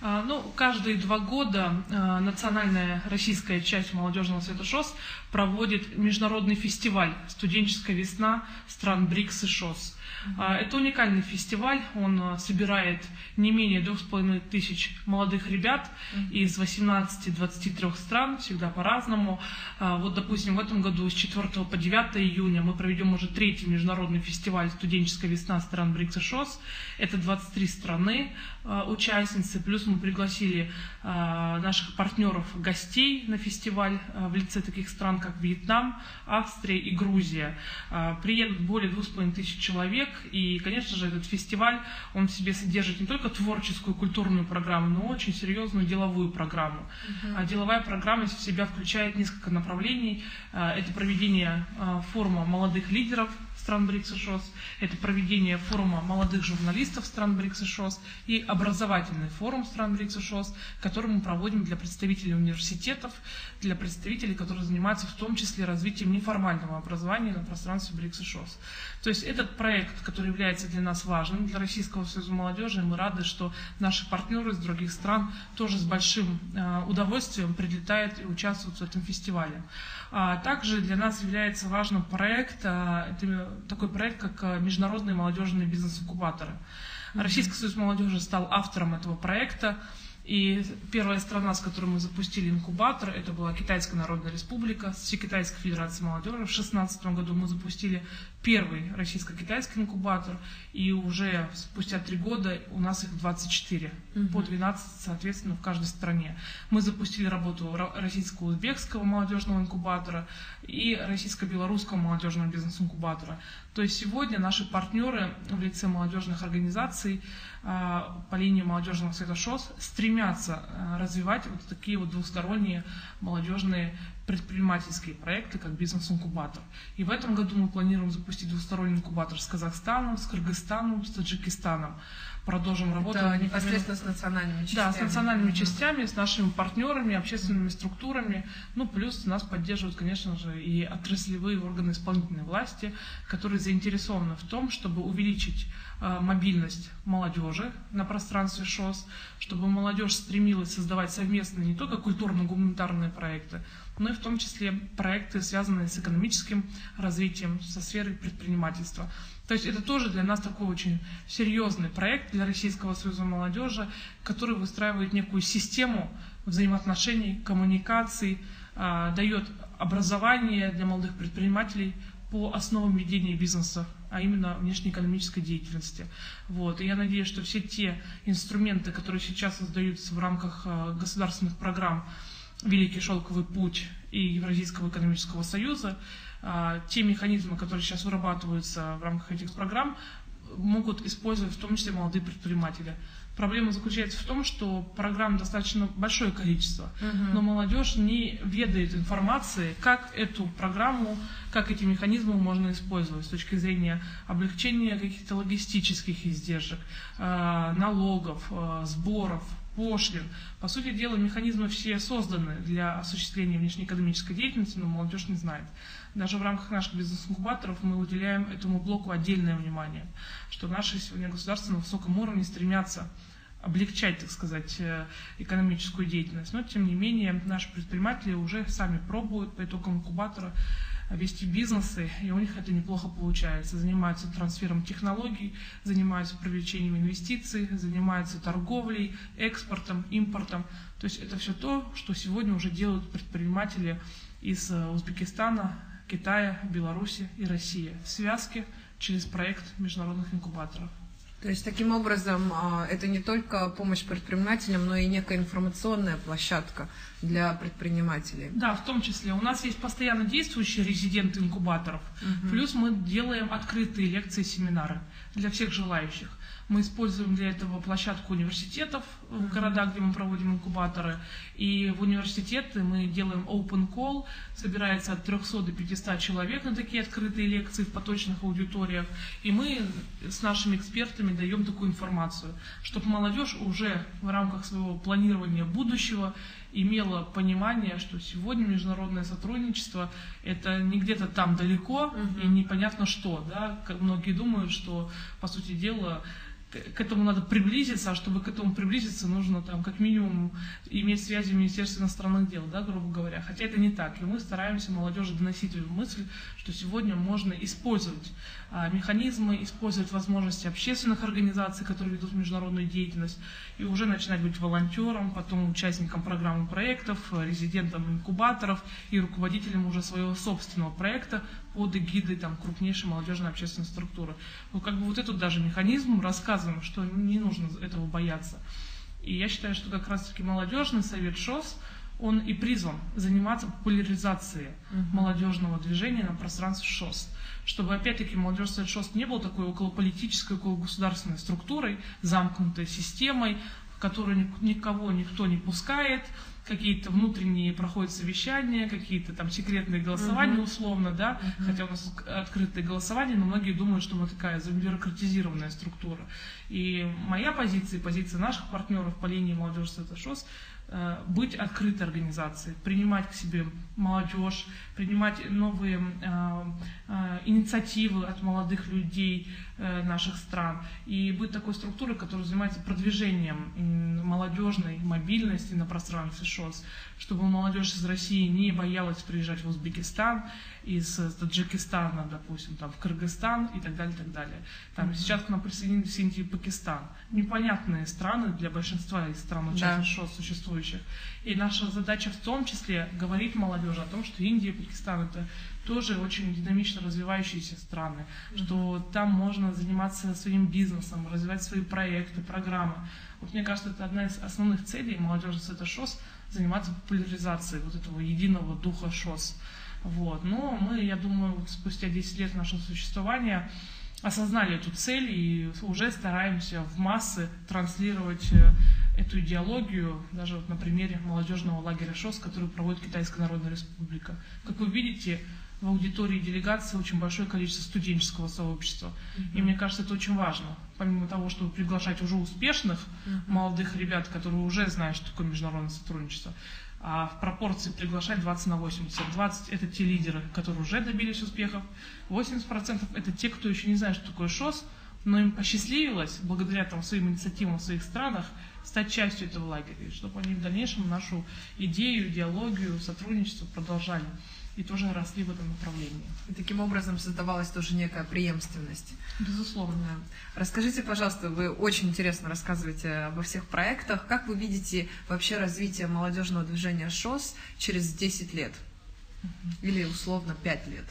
[SPEAKER 4] А, Ну, каждые два года а, национальная российская часть молодежного совета ШОС проводит международный фестиваль «Студенческая весна стран БРИКС и ШОС». А, Это уникальный фестиваль, он а, собирает не менее двух с половиной тысяч молодых ребят из 18-23 стран, всегда по-разному. А, Вот, допустим, в этом году с 4 по 9 июня мы проведем уже третий международный фестиваль «Студенческая весна стран БРИКС и ШОС». Это 23 страны участницы, плюс мы пригласили наших партнеров, гостей на фестиваль в лице таких стран, как Вьетнам, Австрия и Грузия. Приедут более двух с половиной тысяч человек, и, конечно же, этот фестиваль, он в себе содержит не только творческую, культурную программу, но очень серьезную деловую программу. Uh-huh. А деловая программа в себя включает несколько направлений. Это проведение форума молодых лидеров стран БРИКС и ШОС, это проведение форума молодых журналистов стран БРИКС и ШОС и образовательный форум стран БРИКС и ШОС, который мы проводим для представителей университетов, для представителей, которые занимаются в том числе развитием неформального образования на пространстве БРИКС и ШОС. То есть этот проект, который является для нас важным, для Российского союза молодежи, и мы рады, что наши партнеры из других стран тоже с большим э, удовольствием прилетают и участвуют в этом фестивале. А также для нас является важным проект, а, это такой проект, как Международные молодежные бизнес-инкубаторы. Российский союз молодежи стал автором этого проекта. И первая страна, с которой мы запустили инкубатор, это была Китайская Народная Республика, Всекитайская Федерация Молодежи. В 2016 году мы запустили первый российско-китайский инкубатор, и уже спустя три года у нас их 24, угу. по 12, соответственно, в каждой стране. Мы запустили работу российско-узбекского молодежного инкубатора и российско-белорусского молодежного бизнес-инкубатора. То есть сегодня наши партнеры в лице молодежных организаций а, по линии молодежного совета ШОС стремятся а, развивать вот такие вот двусторонние молодежные предпринимательские проекты, как бизнес-инкубатор. И в этом году мы планируем запустить двусторонний инкубатор с Казахстаном, с Кыргызстаном, с Таджикистаном. Продолжим работу.
[SPEAKER 3] Это непосредственно с национальными частями.
[SPEAKER 4] Да, с национальными mm-hmm. частями, с нашими партнерами, общественными структурами. Ну, плюс нас поддерживают, конечно же, и отраслевые органы исполнительной власти, которые заинтересованы в том, чтобы увеличить э, мобильность молодежи на пространстве ШОС, чтобы молодежь стремилась создавать совместные не только культурно-гуманитарные проекты, но и в том числе проекты, связанные с экономическим развитием, со сферой предпринимательства. То есть это тоже для нас такой очень серьезный проект для Российского союза молодежи, который выстраивает некую систему взаимоотношений, коммуникаций, а, дает образование для молодых предпринимателей по основам ведения бизнеса, а именно внешнеэкономической деятельности. Вот. И я надеюсь, что все те инструменты, которые сейчас создаются в рамках а, государственных программ, Великий шелковый путь и Евразийского экономического союза, те механизмы, которые сейчас вырабатываются в рамках этих программ, могут использовать в том числе молодые предприниматели. Проблема заключается в том, что программ достаточно большое количество, uh-huh. но молодежь не ведает информации, как эту программу, как эти механизмы можно использовать с точки зрения облегчения каких-то логистических издержек, а, налогов, а, сборов, пошлин. По сути дела, механизмы все созданы для осуществления внешнеэкономической деятельности, но молодежь не знает. Даже в рамках наших бизнес-инкубаторов мы уделяем этому блоку отдельное внимание, что наши сегодня государства на высоком уровне стремятся облегчать, так сказать, э, экономическую деятельность. Но, тем не менее, наши предприниматели уже сами пробуют по итогам инкубатора вести бизнесы, и у них это неплохо получается. Занимаются трансфером технологий, занимаются привлечением инвестиций, занимаются торговлей, экспортом, импортом. То есть это все то, что сегодня уже делают предприниматели из э, Узбекистана, Китая, Беларуси и России в связке через проект международных инкубаторов.
[SPEAKER 3] То есть таким образом а, это не только помощь предпринимателям, но и некая информационная площадка для предпринимателей.
[SPEAKER 4] Да, в том числе. У нас есть постоянно действующие резиденты инкубаторов, угу. плюс мы делаем открытые лекции, семинары для всех желающих. Мы используем для этого площадку университетов в городах, где мы проводим инкубаторы. И в университеты мы делаем open call, собирается от 300 до 500 человек на такие открытые лекции в поточных аудиториях. И мы с нашими экспертами даем такую информацию, чтобы молодежь уже в рамках своего планирования будущего имела понимание, что сегодня международное сотрудничество это не где-то там далеко uh-huh. и непонятно что, да, как многие думают, что по сути дела к этому надо приблизиться, а чтобы к этому приблизиться, нужно там как минимум иметь связи в Министерстве иностранных дел, да, грубо говоря. Хотя это не так. И мы стараемся молодежи доносить эту мысль, что сегодня можно использовать механизмы, использовать возможности общественных организаций, которые ведут международную деятельность, и уже начинать быть волонтером, потом участником программы проектов, резидентом инкубаторов и руководителем уже своего собственного проекта под эгидой там, крупнейшей молодежной общественной структуры. Ну, как бы вот этот даже механизм рассказываем, что не нужно этого бояться. И я считаю, что как раз-таки молодежный совет ШОС, он и призван заниматься популяризацией uh-huh. молодежного движения на пространстве ШОС. Чтобы, опять-таки, молодежный совет ШОС не был такой околополитической, окологосударственной структурой, замкнутой системой, в которую никого никто не пускает, какие-то внутренние проходят совещания, какие-то там секретные голосования uh-huh. условно, да, uh-huh. хотя у нас открытые голосования, но многие думают, что мы такая забюрократизированная структура. И моя позиция, позиция наших партнеров по линии молодежи Совета ШОС Э, быть открытой организацией, принимать к себе молодежь, принимать новые э, инициативы от молодых людей э, наших стран и быть такой структурой, которая занимается продвижением молодежной мобильности на пространстве ШОС, чтобы молодежь из России не боялась приезжать в Узбекистан, из Таджикистана, допустим, там, в Кыргызстан и так далее, и так далее. Там mm-hmm. сейчас к нам присоединились Индия и Пакистан. Непонятные страны для большинства из стран участников да. ШОС существующих. И наша задача в том числе говорить молодежи о том, что Индия и Пакистан это тоже очень динамично развивающиеся страны, mm-hmm. что там можно заниматься своим бизнесом, развивать свои проекты, программы. Вот мне кажется, это одна из основных целей молодежи с это ШОС заниматься популяризацией вот этого единого духа ШОС. Вот. Но мы, я думаю, вот спустя 10 лет нашего существования осознали эту цель и уже стараемся в массы транслировать э, эту идеологию, даже вот на примере молодежного лагеря ШОС, который проводит Китайская Народная Республика. Как вы видите, в аудитории делегации очень большое количество студенческого сообщества. Mm-hmm. И мне кажется, это очень важно. Помимо того, чтобы приглашать уже успешных mm-hmm. молодых ребят, которые уже знают, что такое международное сотрудничество, а в пропорции приглашать 20 на 80. 20 это те лидеры, которые уже добились успехов, 80% это те, кто еще не знает, что такое ШОС, но им посчастливилось, благодаря там, своим инициативам в своих странах, стать частью этого лагеря, чтобы они в дальнейшем нашу идею, идеологию, сотрудничество продолжали и тоже росли в этом направлении.
[SPEAKER 3] И таким образом создавалась тоже некая преемственность.
[SPEAKER 4] Безусловно.
[SPEAKER 3] Расскажите, пожалуйста, вы очень интересно рассказываете обо всех проектах. Как вы видите вообще развитие молодежного движения ШОС через 10 лет? Или условно 5 лет?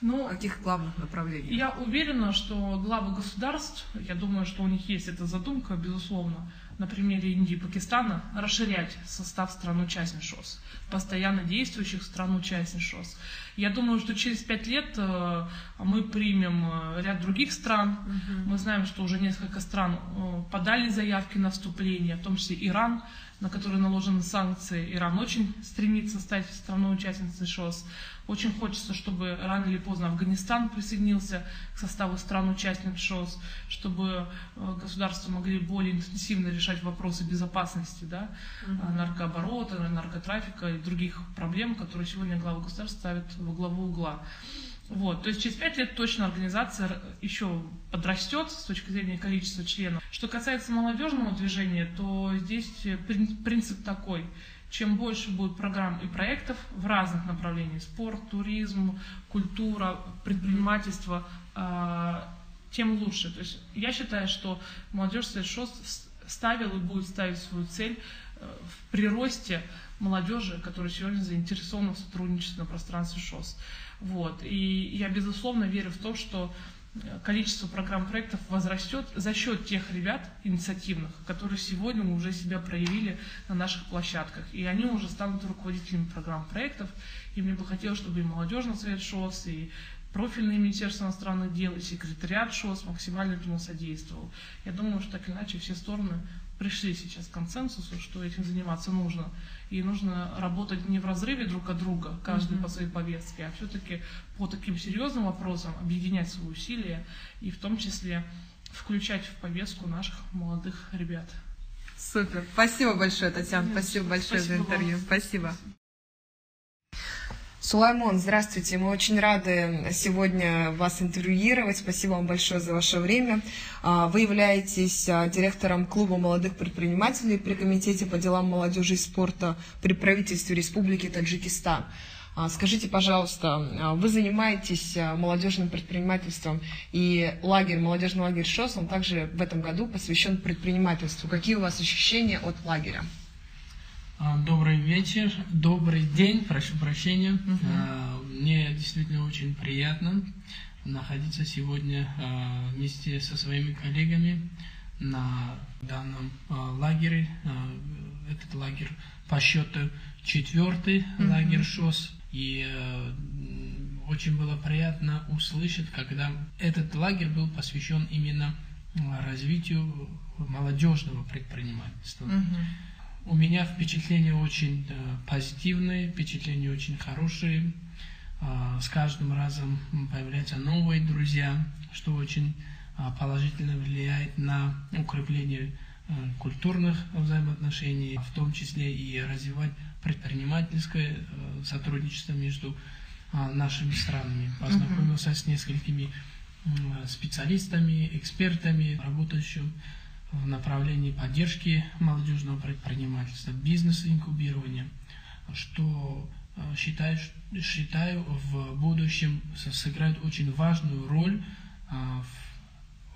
[SPEAKER 3] Ну, каких главных направлений?
[SPEAKER 4] Я уверена, что главы государств, я думаю, что у них есть эта задумка, безусловно, на примере Индии и Пакистана, расширять состав стран-участниц ШОС, постоянно действующих стран-участниц ШОС. Я думаю, что через пять лет э, мы примем э, ряд других стран. Угу. Мы знаем, что уже несколько стран э, подали заявки на вступление, в том числе Иран, на который наложены санкции. Иран очень стремится стать страной-участницей ШОС. Очень хочется, чтобы рано или поздно Афганистан присоединился к составу стран-участниц ШОС, чтобы государства могли более интенсивно решать вопросы безопасности, да, угу. наркооборота, наркотрафика и других проблем, которые сегодня глава государства ставят во главу угла. Вот, то есть через пять лет точно организация еще подрастет с точки зрения количества членов. Что касается молодежного движения, то здесь принцип такой – чем больше будет программ и проектов в разных направлениях, спорт, туризм, культура, предпринимательство, а, тем лучше. То есть я считаю, что молодежь ШОС ставил и будет ставить свою цель э, в приросте молодежи, которая сегодня заинтересована в сотрудничестве на пространстве ШОС. Вот. И я, безусловно, верю в то, что количество программ проектов возрастет за счет тех ребят инициативных, которые сегодня уже себя проявили на наших площадках. И они уже станут руководителями программ проектов. И мне бы хотелось, чтобы и молодежный совет ШОС, и профильное Министерство иностранных дел, и секретариат ШОС максимально этому содействовал. Я думаю, что так или иначе все стороны пришли сейчас к консенсусу, что этим заниматься нужно. И нужно работать не в разрыве друг от друга, каждый mm-hmm. по своей повестке, а все-таки по таким серьезным вопросам объединять свои усилия и в том числе включать в повестку наших молодых ребят.
[SPEAKER 3] Супер. Спасибо большое, Татьяна. Спасибо большое Спасибо за интервью. Вам. Спасибо. Сулаймон, здравствуйте. Мы очень рады сегодня вас интервьюировать. Спасибо вам большое за ваше время. А, вы являетесь а, директором клуба молодых предпринимателей при Комитете по делам молодежи и спорта при правительстве Республики Таджикистан. А, скажите, пожалуйста, вы занимаетесь молодежным предпринимательством, и лагерь, молодежный лагерь ШОС, он также в этом году посвящен предпринимательству. Какие у вас ощущения от лагеря?
[SPEAKER 5] А, добрый вечер, добрый день, прошу прощения. Uh-huh. Мне действительно очень приятно находиться сегодня а, вместе со своими коллегами на данном лагере. Этот лагерь по счету четвертый mm-hmm. лагерь ШОС. И очень было приятно услышать, когда этот лагерь был посвящен именно развитию молодежного предпринимательства. Угу. У меня впечатления очень да, позитивные, впечатления очень хорошие. А, с каждым разом появляются новые друзья, что очень а, положительно влияет на укрепление а, культурных взаимоотношений, в том числе и развивать предпринимательское сотрудничество между нашими странами. Познакомился с несколькими специалистами, экспертами, работающими в направлении поддержки молодежного предпринимательства, бизнеса инкубирования, что э, считаю, считаю в будущем сыграет очень важную роль э,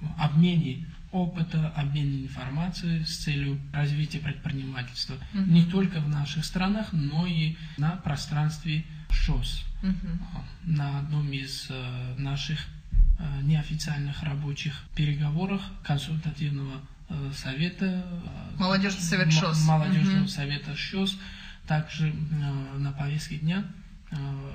[SPEAKER 5] в обмене опыта, обмене информацией с целью развития предпринимательства mm-hmm. не только в наших странах, но и на пространстве ШОС. Mm-hmm. На одном из э, наших неофициальных рабочих переговорах консультативного Э, совета...
[SPEAKER 3] Э, Молодежный совет ШОС.
[SPEAKER 5] Молодежного угу. совета ШОС. Также э, на повестке дня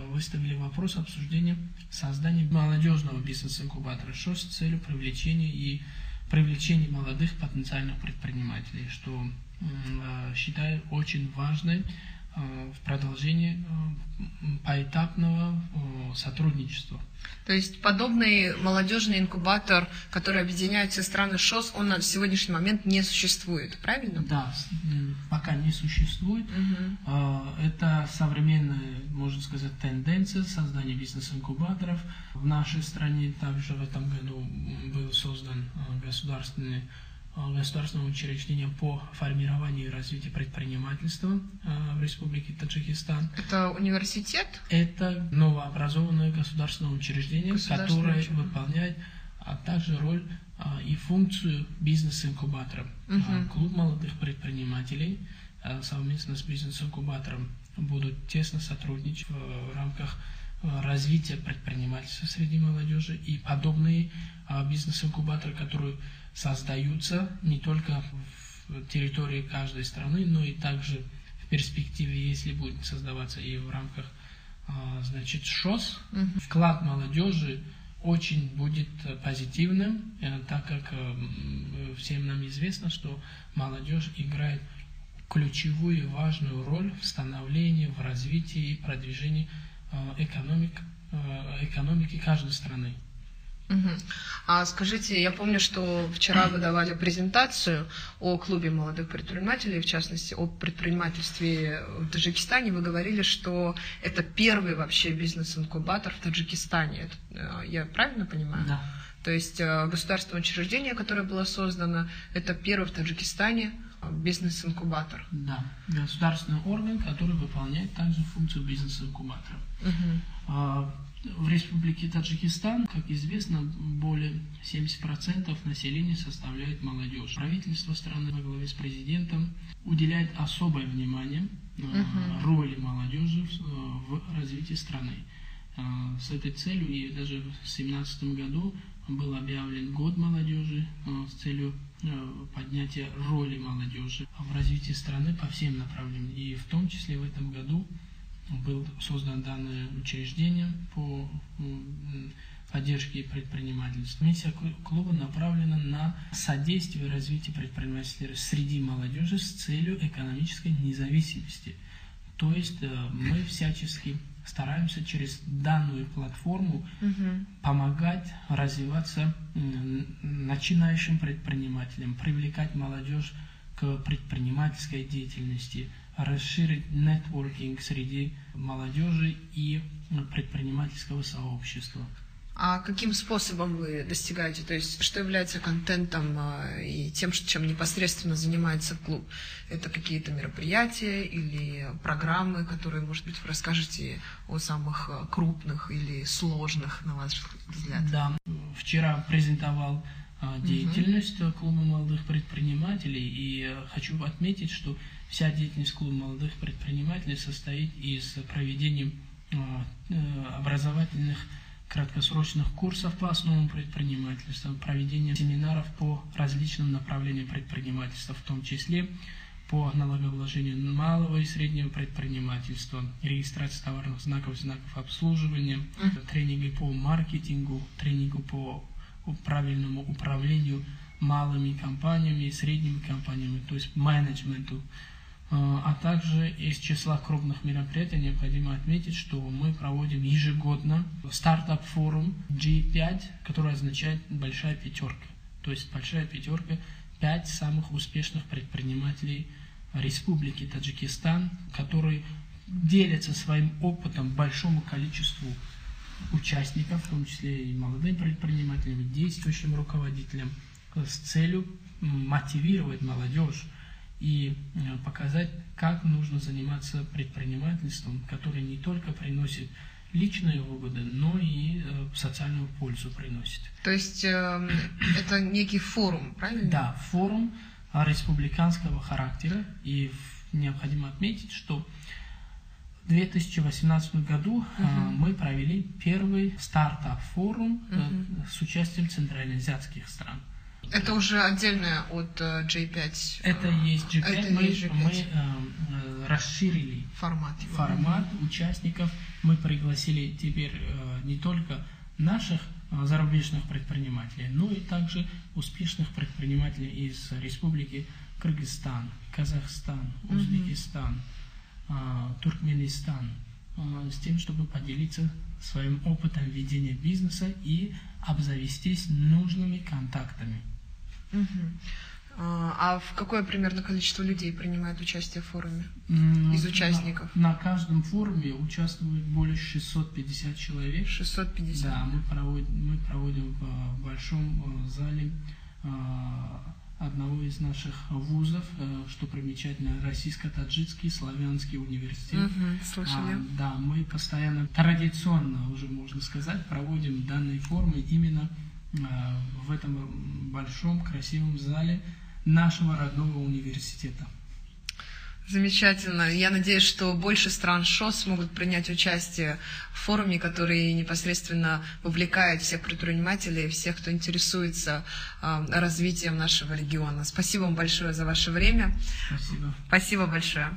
[SPEAKER 5] выставили вопрос обсуждения создания молодежного бизнес-инкубатора ШОС с целью привлечения и привлечения молодых потенциальных предпринимателей, что считаю очень важной Э, в продолжении э, поэтапного э, сотрудничества.
[SPEAKER 3] То есть подобный молодежный инкубатор, который объединяет все страны ШОС, он на сегодняшний момент не существует, правильно?
[SPEAKER 5] Да, пока не существует. Угу. Это современная, можно сказать, тенденция создания бизнес-инкубаторов. В нашей стране также в этом году был создан государственный Э, государственным учреждением по формированию и развитию предпринимательства э, в Республике Таджикистан.
[SPEAKER 3] Это университет?
[SPEAKER 5] Это новообразованное государственное учреждение, которое учреждение. выполняет а также роль а, и функцию бизнес-инкубатора. Угу. Клуб молодых предпринимателей а, совместно с бизнес-инкубатором будут тесно сотрудничать в рамках развития предпринимательства среди молодежи и подобные бизнес-инкубаторы, которые создаются не только в территории каждой страны, но и также в перспективе, если будет создаваться и в рамках а, значит, ШОС, угу. вклад молодежи очень будет позитивным, э, так как э, всем нам известно, что молодежь играет ключевую и важную роль в становлении, в развитии и продвижении э, экономик, экономики каждой страны.
[SPEAKER 3] Угу. А скажите, я помню, что вчера вы давали презентацию о клубе молодых предпринимателей, в частности, о предпринимательстве в Таджикистане. Вы говорили, что это первый вообще бизнес-инкубатор в Таджикистане. Э, я правильно понимаю?
[SPEAKER 5] Да.
[SPEAKER 3] То есть э, государственное учреждение, которое было создано, это первый в Таджикистане бизнес-инкубатор.
[SPEAKER 5] Да, государственный орган, который выполняет также функцию бизнес-инкубатора. Угу. В Республике Таджикистан, как известно, более 70% населения составляет молодежь. Правительство страны во главе с президентом уделяет особое внимание uh-huh. роли молодежи в развитии страны. Э, с этой целью и даже в 2017 году был объявлен год молодежи с целью поднятия роли молодежи в развитии страны по всем направлениям. И в том числе в этом году был создан данное учреждение по поддержке предпринимательства. Миссия клуба направлена на содействие развитию предпринимательства среди молодежи с целью экономической независимости. То есть э, мы всячески стараемся через данную платформу угу. помогать развиваться начинающим предпринимателям, привлекать молодежь к предпринимательской деятельности, расширить нетворкинг среди молодежи и предпринимательского сообщества.
[SPEAKER 3] А каким способом вы достигаете? То есть, что является контентом а, и тем, чем непосредственно занимается клуб? Это какие-то мероприятия или программы, которые, может быть, вы расскажете о самых а, крупных или сложных, на ваш взгляд?
[SPEAKER 5] Да, вчера презентовал а, деятельность угу. клуба молодых предпринимателей, и хочу отметить, что Вся деятельность клуба молодых предпринимателей состоит из проведения а, э, образовательных краткосрочных курсов по основам предпринимательства, проведение семинаров по различным направлениям предпринимательства, в том числе по налогообложению малого и среднего предпринимательства, регистрации товарных знаков, знаков обслуживания, тренинги по маркетингу, тренинги по правильному управлению малыми компаниями и средними компаниями, то есть менеджменту. А, а также из числа крупных мероприятий необходимо отметить, что мы проводим ежегодно стартап-форум G5, который означает «большая пятерка». То есть «большая пятерка» – пять самых успешных предпринимателей Республики Таджикистан, которые делятся своим опытом большому количеству участников, в том числе и молодым предпринимателям, действующим руководителям, с целью мотивировать молодежь и э, показать, как нужно заниматься предпринимательством, которое не только приносит личные выгоды, но и э, социальную пользу приносит.
[SPEAKER 3] То есть э, это некий форум, правильно?
[SPEAKER 5] Да, форум республиканского характера. И необходимо отметить, что в 2018 году uh-huh. мы провели первый стартап-форум uh-huh. с участием центральноазиатских стран.
[SPEAKER 3] Это уже отдельное от J5.
[SPEAKER 5] Это есть G5. Это мы, есть G5. мы э, расширили
[SPEAKER 3] формат,
[SPEAKER 5] формат участников. Мы пригласили теперь э, не только наших э, зарубежных предпринимателей, но и также успешных предпринимателей из Республики Кыргызстан, Казахстан, Узбекистан, э, Туркменистан, э, с тем, чтобы поделиться своим опытом ведения бизнеса и обзавестись нужными контактами.
[SPEAKER 3] А в какое примерно количество людей принимает участие в форуме из участников?
[SPEAKER 5] На, на каждом форуме участвует более 650 человек.
[SPEAKER 3] 650?
[SPEAKER 5] Да, мы проводим, мы проводим в большом э, зале э, одного из наших вузов, э, что примечательно, Российско-Таджикский славянский университет.
[SPEAKER 3] Угу, слышали. А,
[SPEAKER 5] да, мы постоянно, традиционно уже можно сказать, проводим данные форумы именно а, в этом большом красивом зале нашего родного университета.
[SPEAKER 3] Замечательно. Я надеюсь, что больше стран ШОС смогут принять участие в форуме, который непосредственно вовлекает всех предпринимателей, всех, кто интересуется э, развитием нашего региона. Спасибо вам большое за ваше время.
[SPEAKER 5] Спасибо.
[SPEAKER 3] Спасибо большое.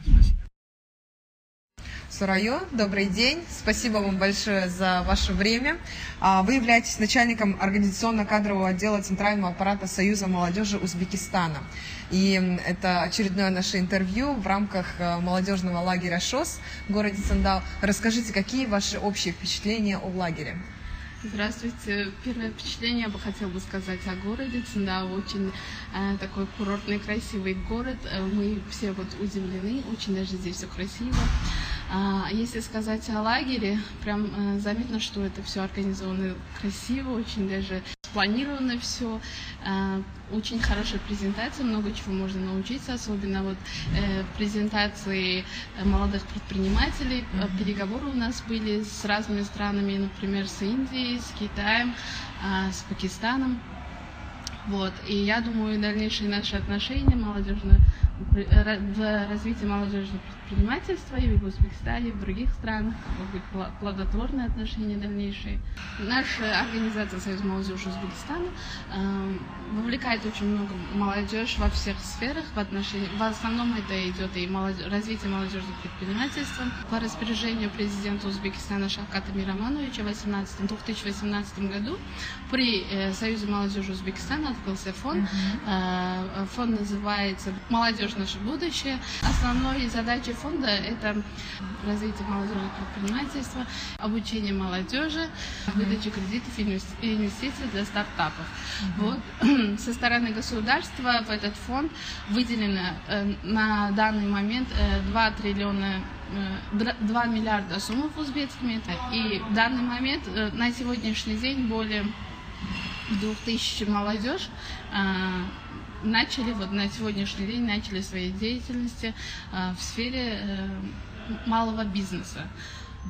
[SPEAKER 3] Сурайо, добрый день. Спасибо вам большое за ваше время. А, вы являетесь начальником организационно-кадрового отдела Центрального аппарата Союза молодежи Узбекистана. И это очередное наше интервью в рамках э, молодежного лагеря ШОС в городе Сандал. Расскажите, какие ваши общие впечатления о лагере?
[SPEAKER 6] Здравствуйте. Первое впечатление я бы хотела бы сказать о городе. Циндао очень э, такой курортный, красивый город. Э, мы все вот удивлены, очень даже здесь все красиво. А если сказать о лагере, прям э, заметно, что это все организовано красиво, очень даже спланировано все. Э, очень хорошая презентация, много чего можно научиться, особенно вот э, презентации молодых предпринимателей. Переговоры у нас были с разными странами, например, с Индией, с Китаем, э, с Пакистаном. Вот. И я думаю, дальнейшие наши отношения молодежные в развитии молодежного предпринимательства и в Узбекистане, и в других странах, могут быть плодотворные отношения дальнейшие. Наша организация Союз молодежи Узбекистана э, вовлекает очень много молодежь во всех сферах в отношении, в основном это идет и молодежь, развитие молодежного предпринимательства. По распоряжению президента Узбекистана Шавката Мирамановича в 18, 2018 году при э, Союзе молодежи Узбекистана открылся фонд. Э, фонд называется «Молодежь молодежь наше будущее. Основной задачей фонда – это развитие молодежного предпринимательства, обучение молодежи, выдача кредитов и инвестиций для стартапов. Вот. Со стороны государства в этот фонд выделено э, на данный момент 2 э, триллиона 2 э, миллиарда сумм узбекскими. И в данный момент, на сегодняшний день, более 2000 молодежь начали вот на сегодняшний день начали свои деятельности э, в сфере э, малого бизнеса.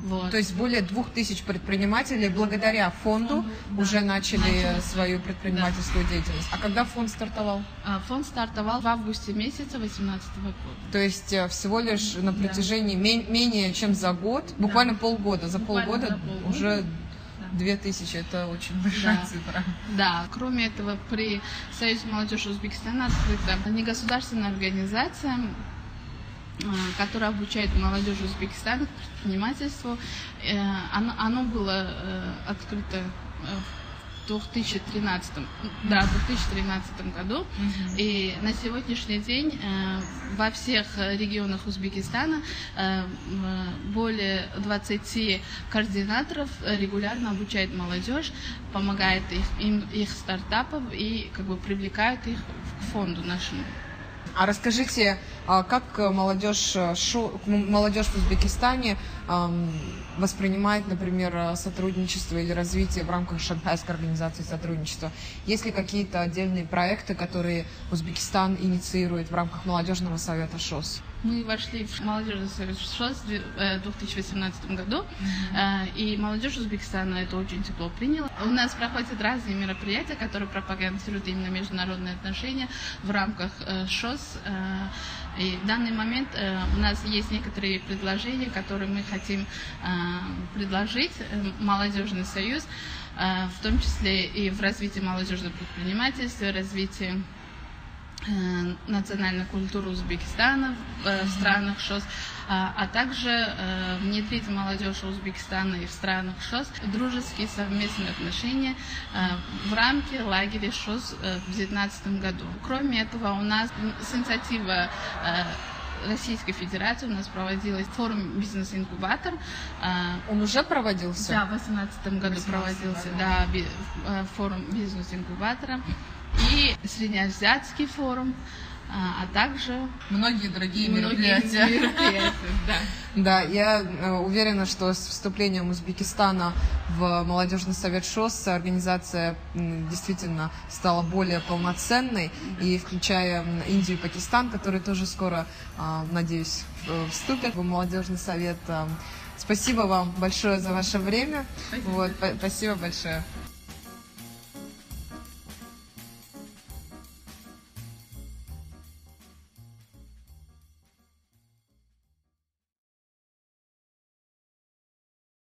[SPEAKER 3] Вот. То есть более двух тысяч предпринимателей благодаря фонду да. уже начали, начали свою предпринимательскую да. деятельность. А когда фонд стартовал?
[SPEAKER 6] А, фонд стартовал в августе месяца 2018 года.
[SPEAKER 3] То есть э, всего лишь на протяжении да. менее чем за год, буквально да. полгода, за буквально полгода, за полгода уже Две тысячи, это очень большая
[SPEAKER 6] Да.
[SPEAKER 3] цифра.
[SPEAKER 6] Да, кроме этого, при Союзе молодежи Узбекистана открыта негосударственная организация, э, которая обучает молодежь Узбекистана предпринимательству. Э, Оно, оно было э, открыто в 2013, да, в 2013 году. И на сегодняшний день э, во всех регионах Узбекистана э, более 20 координаторов регулярно обучает молодежь, помогает их, им, их стартапов и как бы привлекают их к фонду нашему.
[SPEAKER 3] А расскажите, а как молодежь, э, молодежь в Узбекистане воспринимает, например, э, сотрудничество или развитие в рамках Шанхайской организации сотрудничества? Есть ли какие-то отдельные проекты, которые Узбекистан инициирует в рамках молодежного совета ШОС?
[SPEAKER 6] Мы вошли в молодежный совет ШОС в две- э, 2018 году, э, и молодежь Узбекистана это очень тепло приняла. У нас проходят разные мероприятия, которые пропагандируют именно международные отношения в рамках э, ШОС. И в данный момент э, у нас есть некоторые предложения, которые мы хотим э, предложить э, молодежный союз, э, в том числе и в развитии молодежного предпринимательства, развитии национальной культуры Узбекистана в э, странах ШОС, а, а также э, внедрить молодежь Узбекистана и в странах ШОС в дружеские совместные отношения э, в рамке лагеря ШОС э, в 2019 году. Кроме этого, у нас с инициативы э, Российской Федерации у нас проводилась форум «Бизнес-инкубатор». Э,
[SPEAKER 3] Он уже проводился?
[SPEAKER 6] да, в 2018 году
[SPEAKER 3] 18
[SPEAKER 6] проводился
[SPEAKER 3] году.
[SPEAKER 6] да, э, форум бизнес-инкубатора и среднеазиатский форум, а, а также
[SPEAKER 3] Многие другие
[SPEAKER 6] многие мероприятия. да.
[SPEAKER 3] Да, я э, уверена, что с вступлением Узбекистана в молодежный совет ШОС организация действительно стала более полноценной, и включая Индию и Пакистан, которые тоже скоро, а, надеюсь, вступят в молодежный совет. Спасибо вам большое за ваше время. Вот, па- спасибо большое.